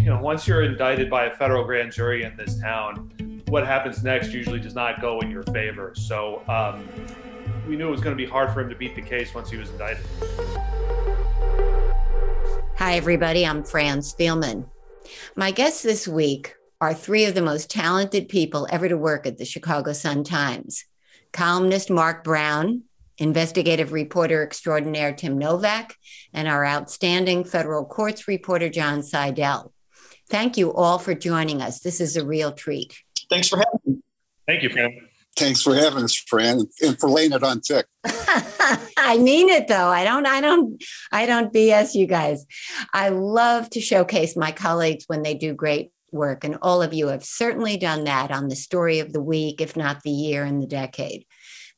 You know, once you're indicted by a federal grand jury in this town, what happens next usually does not go in your favor. So um, we knew it was going to be hard for him to beat the case once he was indicted. Hi, everybody. I'm Fran Spielman. My guests this week are three of the most talented people ever to work at the Chicago Sun Times columnist Mark Brown, investigative reporter extraordinaire Tim Novak, and our outstanding federal courts reporter Jon Seidel. Thank you all for joining us. This is a real treat. Thanks for having me. Thank you, Fran. Thanks for having us, Fran, and for laying it on thick. I mean it though. I don't I don't I don't BS you guys. I love to showcase my colleagues when they do great work and all of you have certainly done that on the story of the week if not the year and the decade.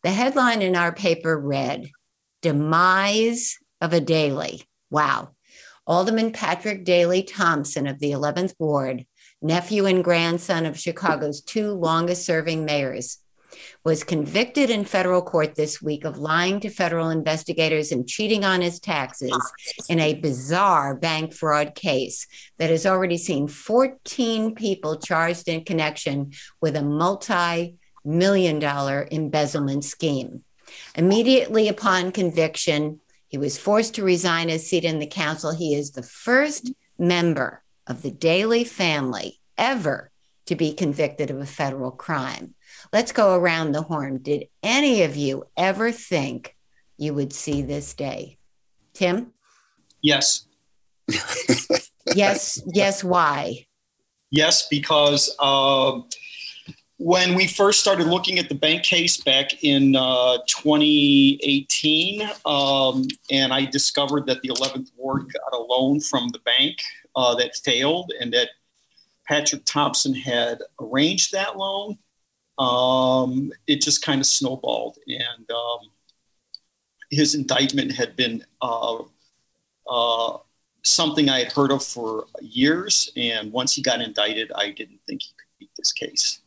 The headline in our paper read Demise of a Daley. Wow. Alderman Patrick Daley Thompson of the 11th Ward nephew and grandson of Chicago's two longest serving mayors, was convicted in federal court this week of lying to federal investigators and cheating on his taxes in a bizarre bank fraud case that has already seen 14 people charged in connection with a multi million dollar embezzlement scheme. Immediately upon conviction, he was forced to resign his seat in the council. He is the first member of the Daley family ever to be convicted of a federal crime. Let's go around the horn. Did any of you ever think you would see this day? Tim? Yes. yes. Yes. Why? Yes, because uh, when we first started looking at the bank case back in uh, 2018, um, and I discovered that the 11th Ward got a loan from the bank uh, that failed and that Patrick Thompson had arranged that loan, um, it just kind of snowballed. And um, his indictment had been uh, uh, something I had heard of for years. And once he got indicted, I didn't think he could beat this case.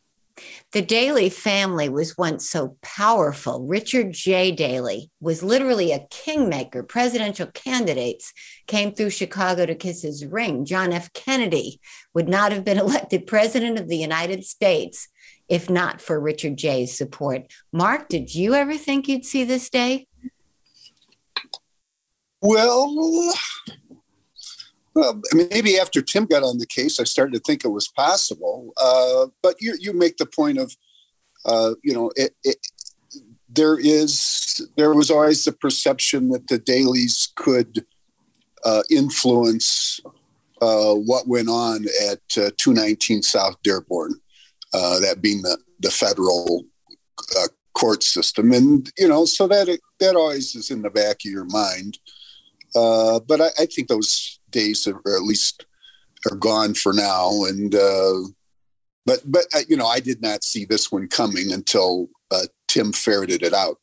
The Daley family was once so powerful. Richard J. Daley was literally a kingmaker. Presidential candidates came through Chicago to kiss his ring. John F. Kennedy would not have been elected president of the United States if not for Richard J.'s support. Mark, did you ever think you'd see this day? Well, well, maybe after Tim got on the case, I started to think it was possible. Uh, but you you make the point of, uh, you know, it, it, there is there was always the perception that the Daleys could uh, influence uh, what went on at uh, 219 South Dearborn, uh, that being the the federal court system, and you know, so that that always is in the back of your mind. but I, I think those days are at least are gone for now. And uh, but but uh, you know, I did not see this one coming until uh, Tim ferreted it out.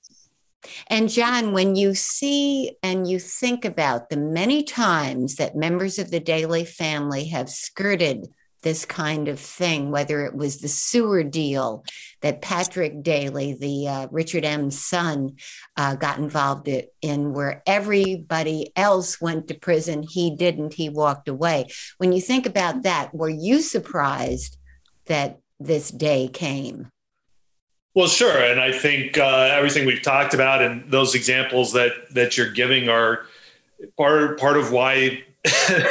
And John, when you see and you think about the many times that members of the Daley family have skirted this kind of thing, whether it was the sewer deal that Patrick Daley, the uh, Richard M.'s son, uh, got involved in, where everybody else went to prison. He didn't, he walked away. When you think about that, were you surprised that this day came? Well, sure, and I think uh, everything we've talked about and those examples that that you're giving are part part of why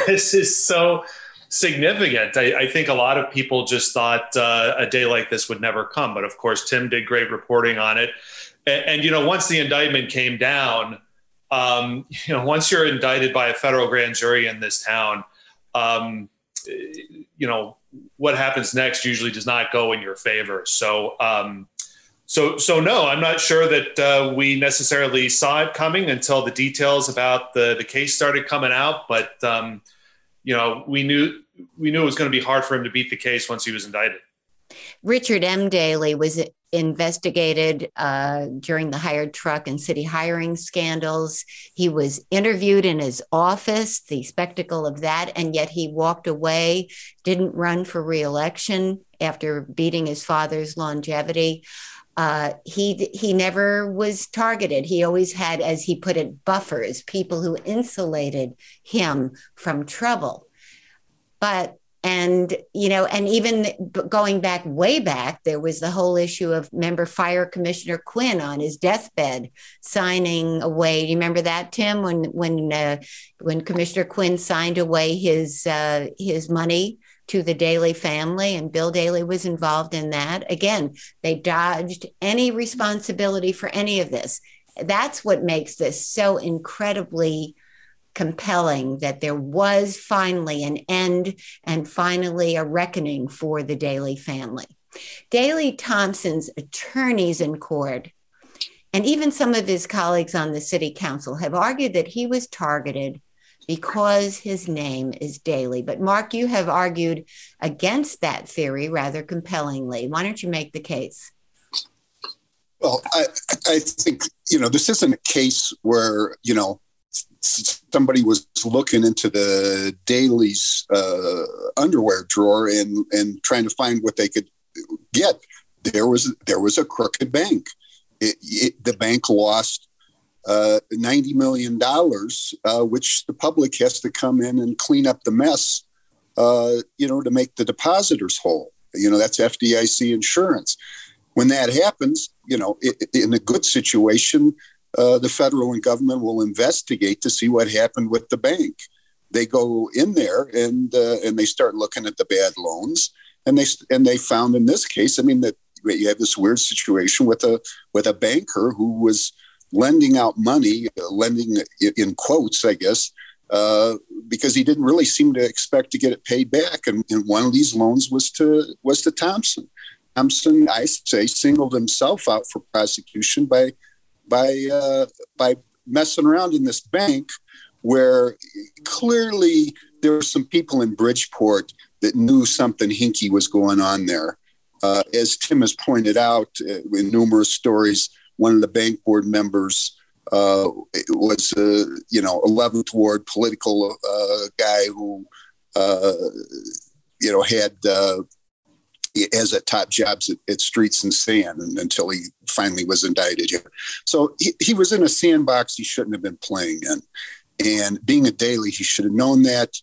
this is so significant. I, I, think a lot of people just thought uh, a day like this would never come. But of course, Tim did great reporting on it. And, and you know, once the indictment came down, um, you know, once you're indicted by a federal grand jury in this town, um, you know, what happens next usually does not go in your favor. So, um, so, so no, I'm not sure that uh, we necessarily saw it coming until the details about the the case started coming out. But um, you know, we knew we knew it was going to be hard for him to beat the case once he was indicted. Richard M. Daley was investigated uh, during the hired truck and city hiring scandals. He was interviewed in his office, the spectacle of that, and yet he walked away, didn't run for reelection after beating his father's longevity. Uh, he he never was targeted. He always had, as he put it, buffers, people who insulated him from trouble. But and you know and even going back way back there was the whole issue of member fire commissioner quinn on his deathbed signing away Do you remember that tim when when uh, when commissioner quinn signed away his uh, his money to the Daley family, and Bill Daley was involved in that. Again, they dodged any responsibility for any of this. That's what makes this so incredibly compelling that there was finally an end and finally a reckoning for the Daley family. Daley Thompson's attorneys in court and even some of his colleagues on the city council have argued that he was targeted because his name is Daley. But Mark, you have argued against that theory rather compellingly. Why don't you make the case? Well, I, I think, you know, this isn't a case where, you know, somebody was looking into the Daley's uh, underwear drawer and and trying to find what they could get. There was there was a crooked bank. It, it, the bank lost uh, ninety million dollars, uh, which the public has to come in and clean up the mess. Uh, you know, to make the depositors whole. You know, that's FDIC insurance. When that happens, you know, it, in a good situation, uh, the federal and government will investigate to see what happened with the bank. They go in there and uh, and they start looking at the bad loans, and they and they found in this case, I mean that you have this weird situation with a with a banker who was lending out money, uh, lending in quotes, I guess, uh, because he didn't really seem to expect to get it paid back. And, and, one of these loans was to was to Thompson. Thompson, I say, singled himself out for prosecution by by uh, by messing around in this bank where clearly there were some people in Bridgeport that knew something hinky was going on there. Uh, as Tim has pointed out uh, in numerous stories, one of the bank board members uh, was a you know 11th ward political uh, guy who uh, you know had uh, has at top jobs at, at, Streets and San until he finally was indicted. So he, he was in a sandbox he shouldn't have been playing in. And being a Daley, he should have known that.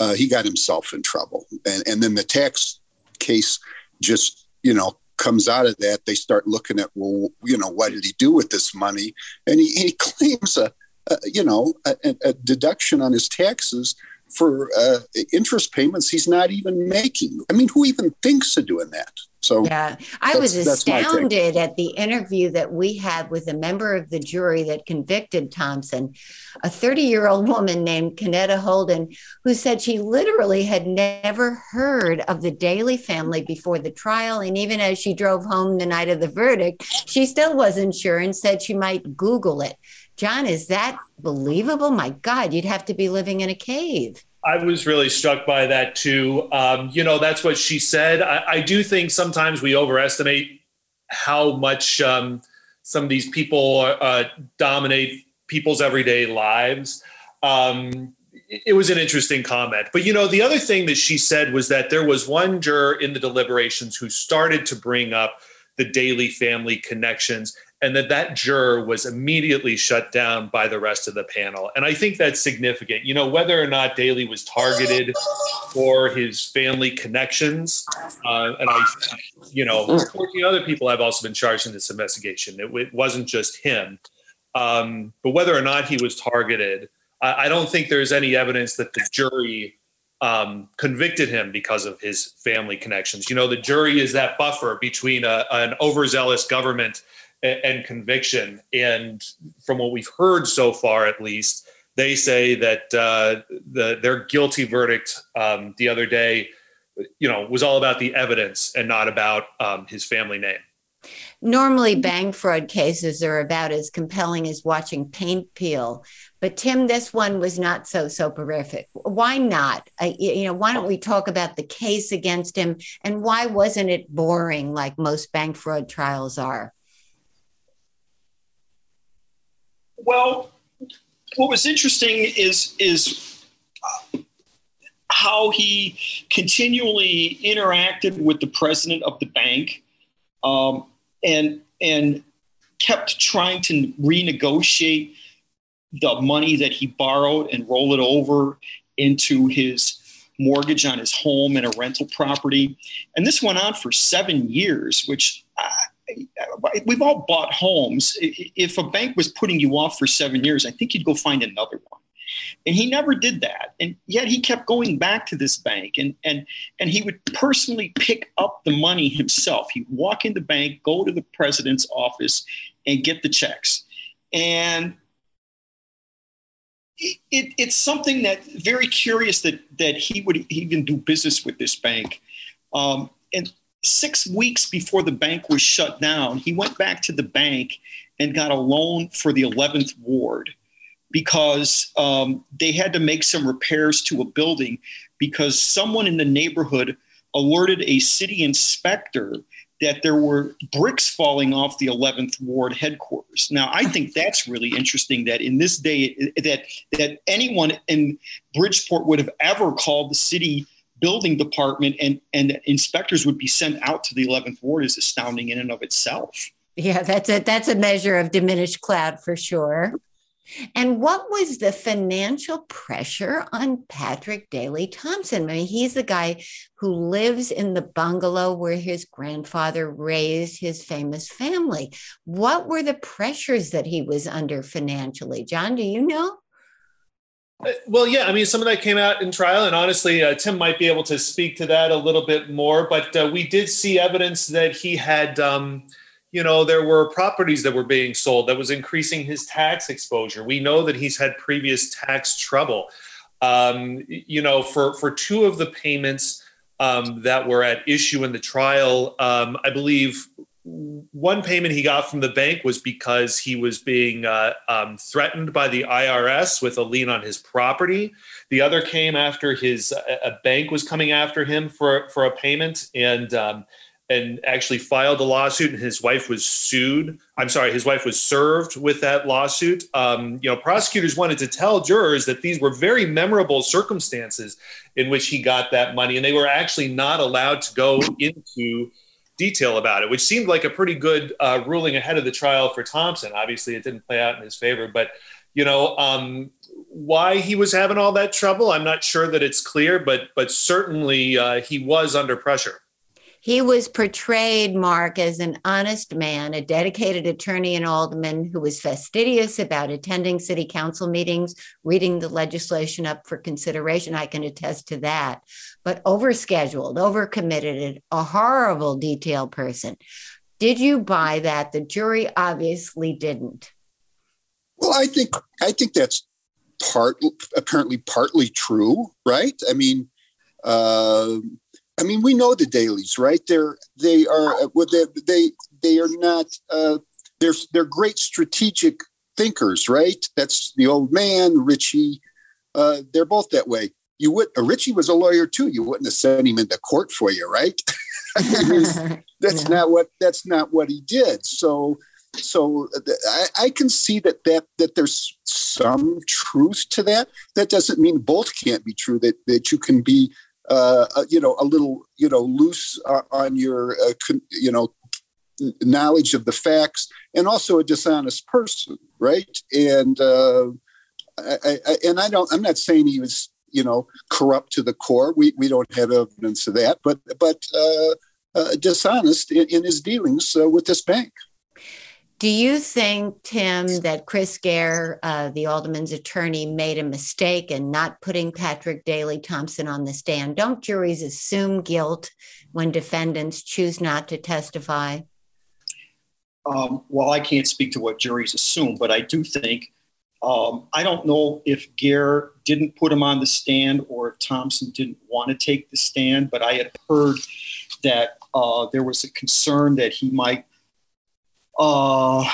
Uh, he got himself in trouble. And, and then the tax case just, you know, comes out of that. They start looking at, well, you know, what did he do with this money? And he, he claims a, a you know, a, a deduction on his taxes for uh, interest payments he's not even making. I mean, who even thinks of doing that? So yeah, I was astounded at the interview that we had with a member of the jury that convicted Thompson, a 30 year old woman named Kanetta Holden, who said she literally had never heard of the Daley family before the trial. And even as she drove home the night of the verdict, she still wasn't sure and said she might Google it. John, is that believable? My God, you'd have to be living in a cave. I was really struck by that too. Um, you know, that's what she said. I, I, do think sometimes we overestimate how much um, some of these people uh, dominate people's everyday lives. Um, it was an interesting comment. But, you know, the other thing that she said was that there was one juror in the deliberations who started to bring up the Daley family connections and that that juror was immediately shut down by the rest of the panel. And I think that's significant. You know, whether or not Daley was targeted for his family connections, uh, and I, you know, 14 other people have also been charged in this investigation. It, it wasn't just him. Um, but whether or not he was targeted, I, I, don't think there's any evidence that the jury um, convicted him because of his family connections. You know, the jury is that buffer between a, an overzealous government and, conviction. And from what we've heard so far, at least, they say that uh, the, their guilty verdict um, the other day, you know, was all about the evidence and not about um, his family name. Normally, bank fraud cases are about as compelling as watching paint peel. But Tim, this one was not so soporific. Why not? I, you know, why don't we talk about the case against him and why wasn't it boring like most bank fraud trials are? Well, what was interesting is is uh, how he continually interacted with the president of the bank um, and and kept trying to renegotiate the money that he borrowed and roll it over into his mortgage on his home and a rental property. And this went on for seven years, which we've all bought homes. If a bank was putting you off for seven years, I think you'd go find another one. And he never did that. And yet he kept going back to this bank and, and, and he would personally pick up the money himself. He'd walk in the bank, go to the president's office, and get the checks. And it, it, it's something that very curious that, that he would even do business with this bank. Um, and six weeks before the bank was shut down, he went back to the bank and got a loan for the 11th ward because um, they had to make some repairs to a building because someone in the neighborhood alerted a city inspector that there were bricks falling off the 11th ward headquarters. Now i think that's really interesting that in this day that that anyone in bridgeport would have ever called the city building department and and inspectors would be sent out to the 11th ward is astounding in and of itself yeah that's a that's a measure of diminished clout for sure and what was the financial pressure on Patrick Daley Thompson? I mean, he's the guy who lives in the bungalow where his grandfather raised his famous family. What were the pressures that he was under financially? John, do you know? Uh, well, yeah, I mean, some of that came out in trial, and honestly, uh, Tim might be able to speak to that a little bit more. But uh, we did see evidence that he had. Um, you know, there were properties that were being sold that was increasing his tax exposure. We know that he's had previous tax trouble. Um, you know, for for two of the payments um, that were at issue in the trial, um, I believe one payment he got from the bank was because he was being uh, um, threatened by the IRS with a lien on his property. The other came after his a bank was coming after him for for a payment, and um, and actually filed a lawsuit and his wife was sued i'm sorry his wife was served with that lawsuit um, you know prosecutors wanted to tell jurors that these were very memorable circumstances in which he got that money and they were actually not allowed to go into detail about it which seemed like a pretty good uh, ruling ahead of the trial for thompson obviously it didn't play out in his favor but you know um, why he was having all that trouble i'm not sure that it's clear but but certainly uh, he was under pressure he was portrayed, Mark, as an honest man, a dedicated attorney and alderman who was fastidious about attending city council meetings, reading the legislation up for consideration. I can attest to that. But overscheduled, overcommitted, a horrible detail person. Did you buy that? The jury obviously didn't. Well, I think I think that's part apparently partly true, right? I mean, uh, I mean, we know the Daleys, right? They're they are uh, well, they they they are not uh, they're they're great strategic thinkers, right? That's the old man, Richie. Uh, they're both that way. You would uh, Richie was a lawyer too. You wouldn't have sent him into court for you, right? that's yeah. not what that's not what he did. So so uh, I, I, can see that that that there's some truth to that. That doesn't mean both can't be true. That that you can be uh, uh, you know, a little, you know, loose uh, on your, uh, con- you know, knowledge of the facts, and also a dishonest person, right? And uh, I, I, and I don't, I'm not saying he was, you know, corrupt to the core. We we don't have evidence of that, but but uh, uh, dishonest in, in, his dealings uh, with this bank. Do you think, Tim, that Chris Gair, uh, the alderman's attorney, made a mistake in not putting Patrick Daley Thompson on the stand? Don't juries assume guilt when defendants choose not to testify? Um, well, I can't speak to what juries assume, but I do think um, I don't know if Gair didn't put him on the stand or if Thompson didn't want to take the stand, but I had heard that uh, there was a concern that he might uh,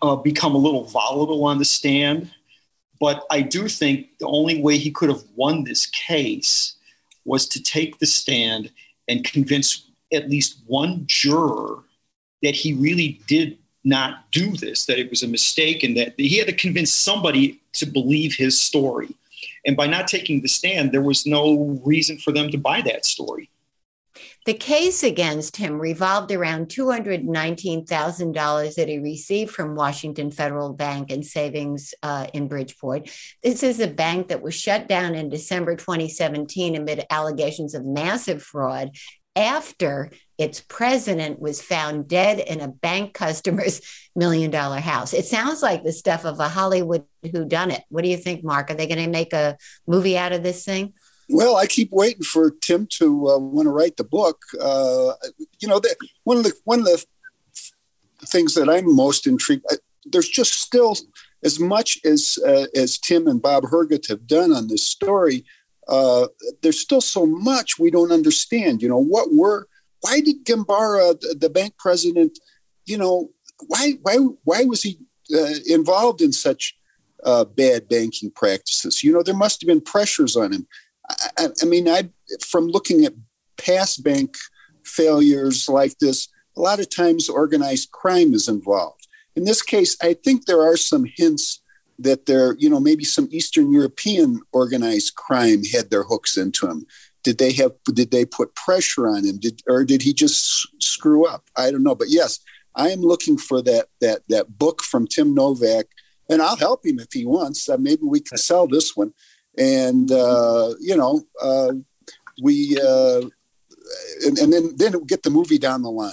uh, become a little volatile on the stand. But I do think the only way he could have won this case was to take the stand and convince at least one juror that he really did not do this, that it was a mistake, and that he had to convince somebody to believe his story. And by not taking the stand, there was no reason for them to buy that story. The case against him revolved around $219,000 that he received from Washington Federal Bank and Savings uh, in Bridgeport. This is a bank that was shut down in December 2017 amid allegations of massive fraud after its president was found dead in a bank customer's million dollar house. It sounds like the stuff of a Hollywood whodunit. What do you think, Mark? Are they going to make a movie out of this thing? Well, I keep waiting for Tim to uh, want to write the book. Uh, you know, the, one of the one of the things that I'm most intrigued. Uh, there's just still as much as uh, as Tim and Bob Herguth have done on this story. Uh, there's still so much we don't understand. You know, what were why did Gembara, the, bank president, you know, why why why was he uh, involved in such bad banking practices? You know, there must have been pressures on him I, I mean, I from looking at past bank failures like this, a lot of times organized crime is involved. In this case, I think there are some hints that there, you know, maybe some Eastern European organized crime had their hooks into him. Did they have? Did they put pressure on him? Did or did he just screw up? I don't know. But yes, I am looking for that that that book from Tim Novak, and I'll help him if he wants. Uh, maybe we can sell this one and uh, you know uh, we uh, and, and, then then get the movie down the line.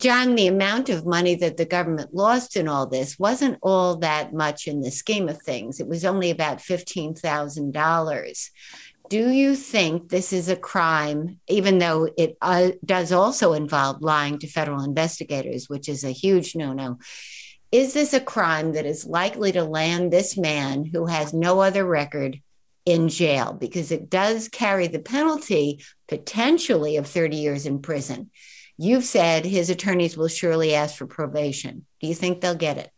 John, the amount of money that the government lost in all this wasn't all that much in the scheme of things. It was only about fifteen thousand dollars. Do you think this is a crime, even though it uh, does also involve lying to federal investigators, which is a huge no no? is this a crime that is likely to land this man who has no other record in jail? Because it does carry the penalty potentially of 30 years in prison. You've said his attorneys will surely ask for probation. Do you think they'll get it?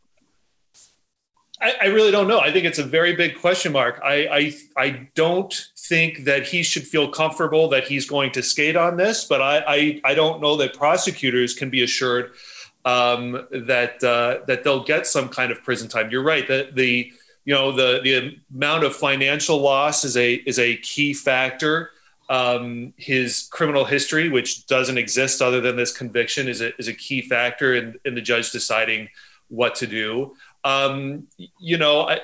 I, I really don't know. I think it's a very big question mark. I, I I don't think that he should feel comfortable that he's going to skate on this, but I, I, I don't know that prosecutors can be assured um, that uh, that they'll get some kind of prison time. You're right. that the you know the the amount of financial loss is a is a key factor. Um, his criminal history, which doesn't exist other than this conviction, is a is a key factor in in the judge deciding what to do. Um, you know, I,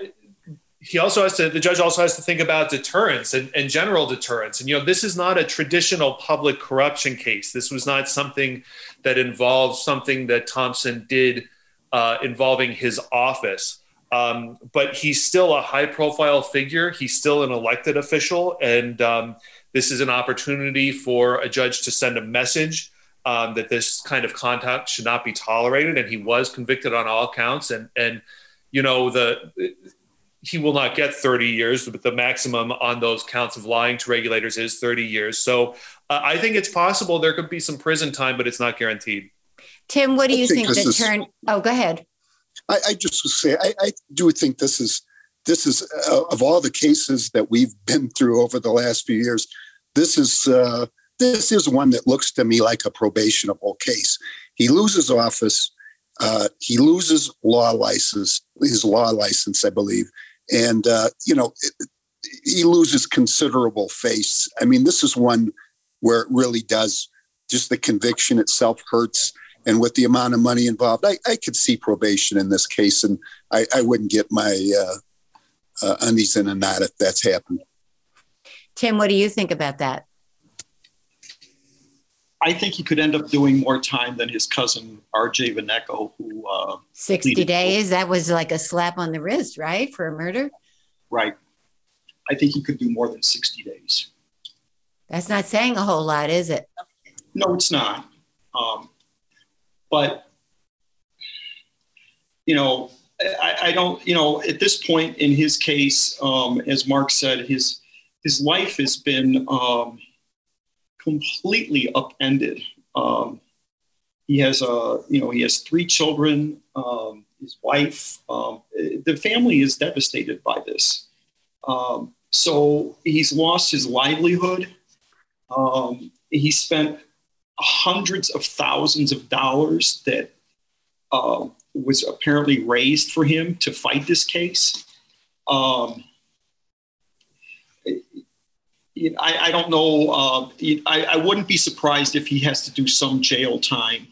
he also has to the judge also has to think about deterrence and, and, general deterrence. And you know this is not a traditional public corruption case. This was not something that involves something that thompson did uh, involving his office. Um, but he's still a high profile figure. He's still an elected official. And um, this is an opportunity for a judge to send a message um, that this kind of conduct should not be tolerated and he was convicted on all counts and and you know the he will not get 30 years, but the maximum on those counts of lying to regulators is 30 years. So uh, I think it's possible there could be some prison time, but it's not guaranteed. Tim, what do you think, think the is, turn? Oh, go ahead. I, I just say I, I, do think this is this is uh, of all the cases that we've been through over the last few years, this is uh, this is one that looks to me like a probationable case. He loses office. Uh, he loses law license, his law license, I believe and uh, you know he loses considerable face. I mean, this is one where it really does just the conviction itself hurts, and with the amount of money involved, I, I could see probation in this case, and I, I wouldn't get my uh, uh, undies in a knot if that's happened. Tim, what do you think about that? I I think he could end up doing more time than his cousin R.J. Vanecko, who uh, 60 days. That was like a slap on the wrist, right, for a murder? Right. I think he could do more than 60 days. That's not saying a whole lot, is it? No, it's not. Um, but you know, I, I, don't. You know, at this point in his case, um, as Mark said, his his life has been um, completely upended. Um, he has a, you know, he has three children. Um, his wife, um, the family is devastated by this. Um, so he's lost his livelihood. He spent hundreds of thousands of dollars that uh, was apparently raised for him to fight this case. Um, I, I, don't know. Uh, I, I, wouldn't be surprised if he has to do some jail time,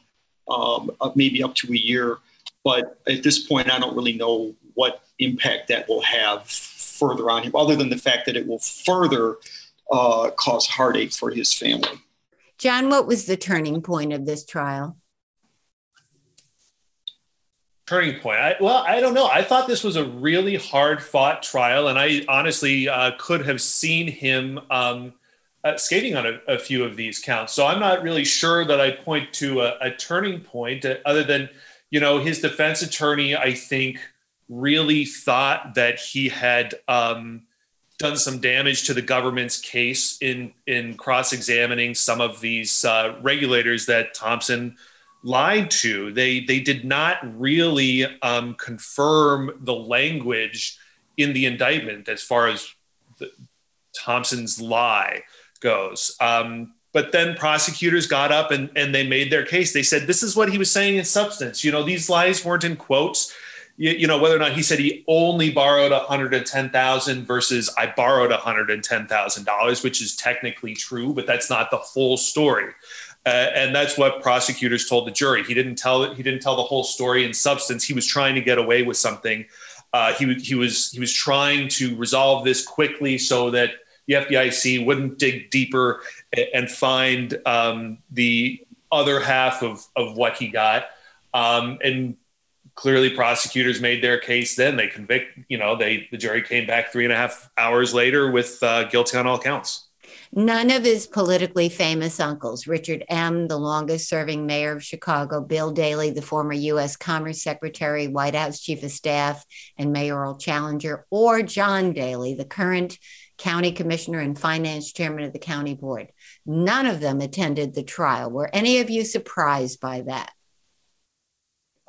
um, maybe up to a year. But at this point, I don't really know what impact that will have further on him, other than the fact that it will further uh, cause heartache for his family. John, what was the turning point of this trial? Turning point. I, well, I don't know. I thought this was a really hard fought trial, and I honestly uh, could have seen him um, uh, skating on a, a, few of these counts. So I'm not really sure that I point to a, a turning point, uh, other than you know his defense attorney. I think really thought that he had um, done some damage to the government's case in in cross-examining some of these uh, regulators that Thompson lied to. They they did not really um, confirm the language in the indictment as far as the, Thompson's lie goes. Um, but then prosecutors got up and, and they made their case. They said this is what he was saying in substance. You know, these lies weren't in quotes you, you know whether or not he said he only borrowed 110,000 versus I borrowed 110,000 dollars, which is technically true, but that's not the whole story. Uh, and that's what prosecutors told the jury. He didn't tell he didn't tell the whole story in substance. He was trying to get away with something. Uh, he he was he was trying to resolve this quickly so that the FDIC wouldn't dig deeper and find um, the other half of of what he got. Um, and clearly prosecutors made their case then they convict you know they the jury came back three and a half hours later with uh, guilty on all counts none of his politically famous uncles richard m the longest serving mayor of chicago bill daley the former u.s commerce secretary white house chief of staff and mayoral challenger or john daley the current county commissioner and finance chairman of the county board none of them attended the trial were any of you surprised by that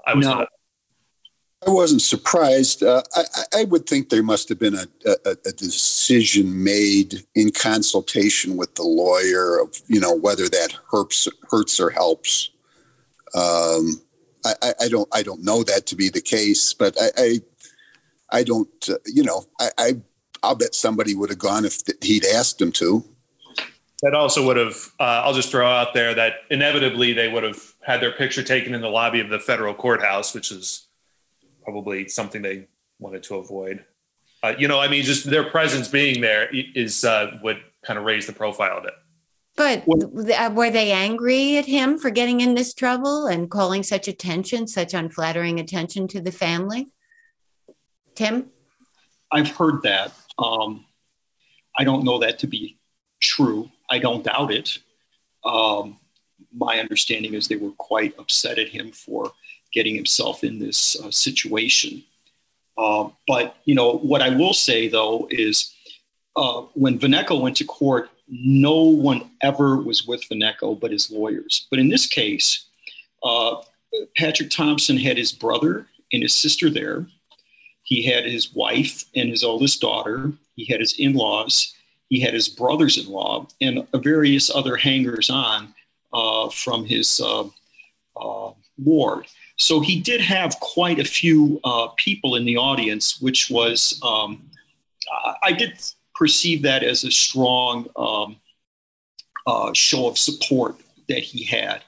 I was no. not. I wasn't surprised. Uh, I, I, would think there must have been a, a, a, decision made in consultation with the lawyer of you know whether that hurts hurts or helps. Um, I, I, don't I don't know that to be the case, but I I, I don't uh, you know I, I I'll bet somebody would have gone if he'd asked him to. That also would have. Uh, I'll just throw out there that inevitably they would have had their picture taken in the lobby of the federal courthouse, which is probably something they wanted to avoid. Uh, you know, I mean, just their presence being there is uh, would kind of raise the profile of it. But uh, were they angry at him for getting in this trouble and calling such attention, such unflattering attention to the family? Tim? I've heard that. Um, I don't know that to be true. I don't doubt it. Um, my understanding is they were quite upset at him for getting himself in this uh, situation. Uh, but you know what I will say though is uh, when Vanecko went to court, no one ever was with Vanecko but his lawyers. But in this case, uh, Patrick Thompson had his brother and his sister there. He had his wife and his oldest daughter. He had his in-laws. He had his brothers-in-law and various other hangers-on uh, from his uh, ward. So he did have quite a few uh, people in the audience, which was, um, I did perceive that as a strong um, uh, show of support that he had.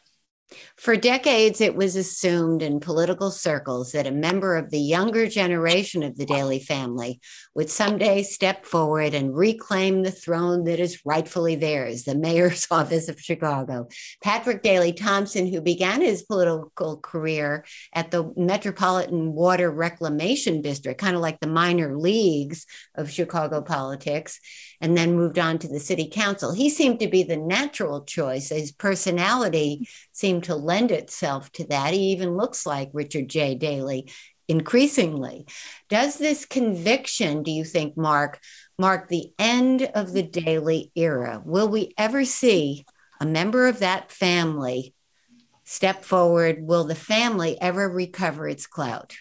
For decades, it was assumed in political circles that a member of the younger generation of the Daley family would someday step forward and reclaim the throne that is rightfully theirs, the mayor's office of Chicago. Patrick Daley Thompson, who began his political career at the Metropolitan Water Reclamation District, kind of like the minor leagues of Chicago politics, and then moved on to the city council. He seemed to be the natural choice. His personality seemed to lend itself to that. He even looks like Richard J. Daley increasingly. Does this conviction, do you think, Mark, mark the end of the Daley era? Will we ever see a member of that family step forward? Will the family ever recover its clout?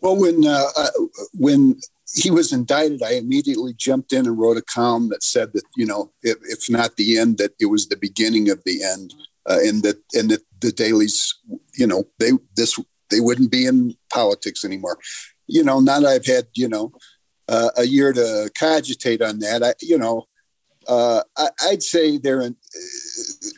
Well, when uh, uh when he was indicted, I immediately jumped in and wrote a column that said that you know, if, if not the end, that it was the beginning of the end, uh, and that and that the Daleys, you know, they this they wouldn't be in politics anymore. You know, now that I've had you know uh, a year to cogitate on that, I you know. Uh, I, would say they're in,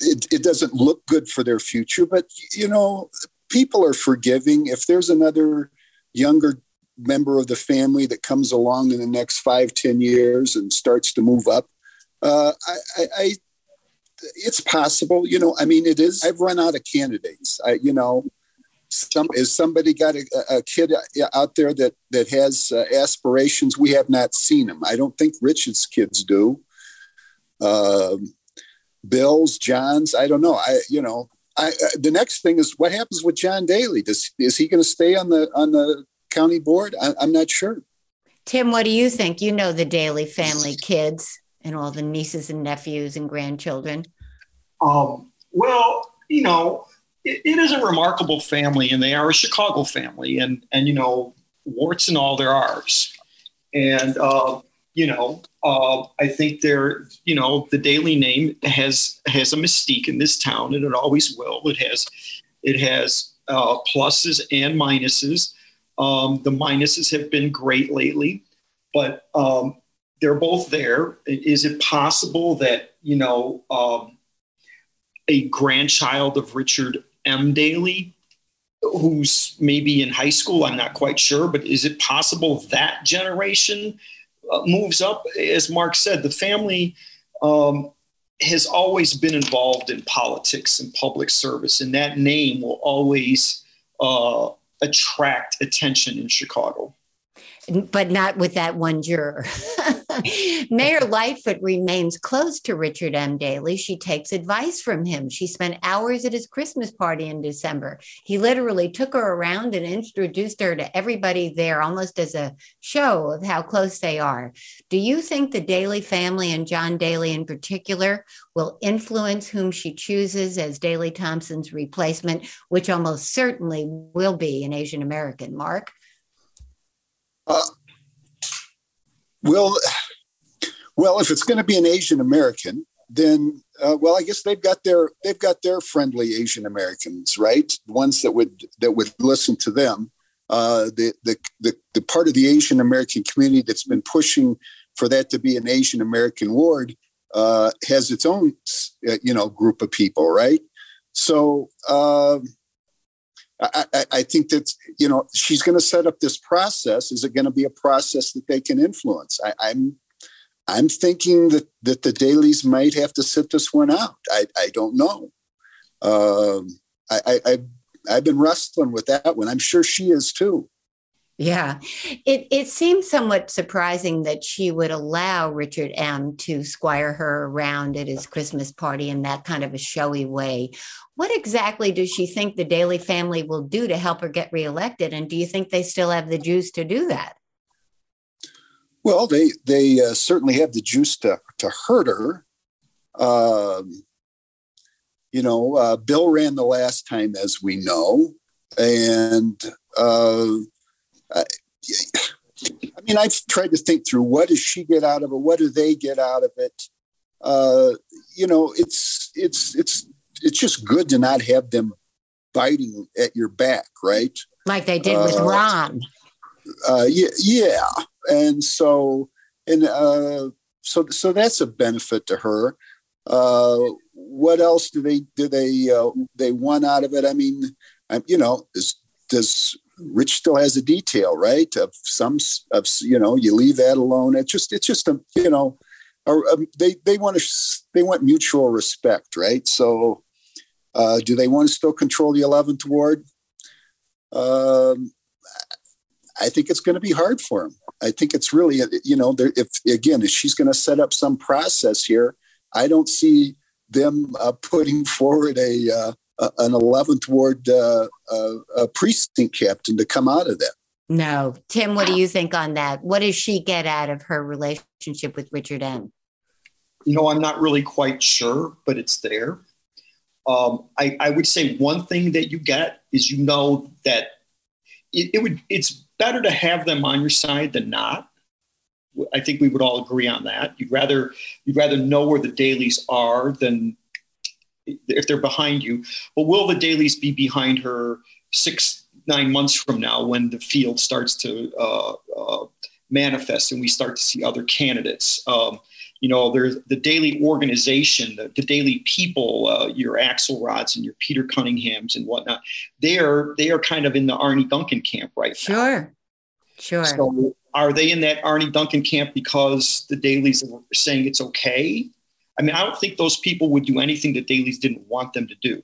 it, it doesn't look good for their future, but you know, people are forgiving. If there's another younger member of the family that comes along in the next five, ten years and starts to move up, uh, I, I, I, it's possible. You know, I mean, it is. I've run out of candidates. I, you know, some is somebody got a, a kid out there that that has uh, aspirations. We have not seen them. I don't think Richard's kids do. Um, Bill's, John's. I don't know. I, you know, I, uh, the next thing is what happens with John Daley. Does is he going to stay on the on the county board? I, I'm not sure. Tim, what do you think? You know the Daley family kids and all the nieces and nephews and grandchildren. Um, well, you know, it, it is a remarkable family, and they are a Chicago family, and and you know, warts and all, they're ours. And uh, you know, uh, I think they're, you know, the Daley name has has a mystique in this town, and it always will. It has, it has uh, pluses and minuses. Um, the minuses have been great lately, but um, they're both there. Is it possible that you know um, a grandchild of Richard M. Daley, who's maybe in high school? I'm not quite sure, but is it possible that generation uh, moves up? As Mark said, the family um, has always been involved in politics and public service, and that name will always. Uh, attract attention in Chicago. But not with that one juror. Mayor Lightfoot remains close to Richard M. Daley. She takes advice from him. She spent hours at his Christmas party in December. He literally took her around and introduced her to everybody there, almost as a show of how close they are. Do you think the Daley family and John Daley in particular will influence whom she chooses as Daley Thompson's replacement, which almost certainly will be an Asian American. Mark? Uh, well, well, if it's going to be an Asian American, then uh, well, I guess they've got their they've got their friendly Asian Americans, right? Ones that would that would listen to them. Uh, the, the the the part of the Asian American community that's been pushing for that to be an Asian American ward uh, has its own, uh, you know, group of people, right? So um, I, I, I, think that you know she's going to set up this process. Is it going to be a process that they can influence? I, I'm I'm thinking that that the Daleys might have to sit this one out. I I don't know. Um, I, I I've been wrestling with that one. I'm sure she is too. Yeah, it it seems somewhat surprising that she would allow Richard M. to squire her around at his Christmas party in that kind of a showy way. What exactly does she think the Daley family will do to help her get reelected? And do you think they still have the juice to do that? Well, they they uh, certainly have the juice to to hurt her. Um, you know, uh, Bill ran the last time, as we know, and. Uh, I, I mean, I've tried to think through what does she get out of it? What do they get out of it? Uh, you know, it's it's it's it's just good to not have them biting at your back, right? Like they did with uh, Rahm. Uh, yeah, yeah, and so and uh, so so that's a benefit to her. Uh, what else do they do they uh, they want out of it? I mean, you know, is, does Rich still has a detail, right? Of some of you know, you leave that alone. It's just it's just a you know, or um, they they want to they want mutual respect, right? So, uh, do they want to still control the eleventh ward? Um, I think it's going to be hard for them. I think it's really you know, if again, if she's going to set up some process here, I don't see them uh, putting forward a uh, an 11th ward uh, uh precinct captain to come out of that. No, Tim, what do you think on that? What does she get out of her relationship with Richard M? You know, I'm not really quite sure, but it's there. Um, I, I, would say one thing that you get is you know that it, it would it's better to have them on your side than not. I think we would all agree on that. You'd rather you'd rather know where the Daleys are than if they're behind you. But will the Daleys be behind her six nine months from now when the field starts to uh, uh, manifest and we start to see other candidates? Um, you know, there's the Daley organization, the, the Daley people, uh, your Axelrods and your Peter Cunninghams and whatnot. They are they are kind of in the Arne Duncan camp right sure. now. Sure, sure. So are they in that Arne Duncan camp because the Daleys are saying it's okay? I mean, I don't think those people would do anything that Daleys didn't want them to do.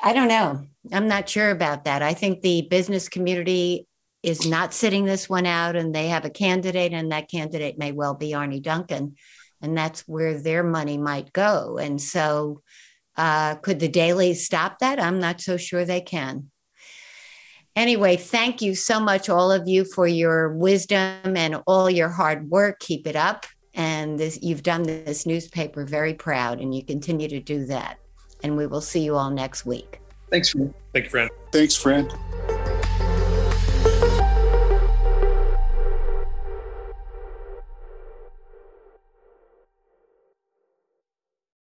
I don't know. I'm not sure about that. I think the business community is not sitting this one out and they have a candidate, and that candidate may well be Arne Duncan. And that's where their money might go. And so, uh, could the Daleys stop that? I'm not so sure they can. Anyway, thank you so much, all of you, for your wisdom and all your hard work. Keep it up. And this, you've done this newspaper very proud, and you continue to do that. And we will see you all next week. Thanks, friend. Thank you, friend. Thanks, friend.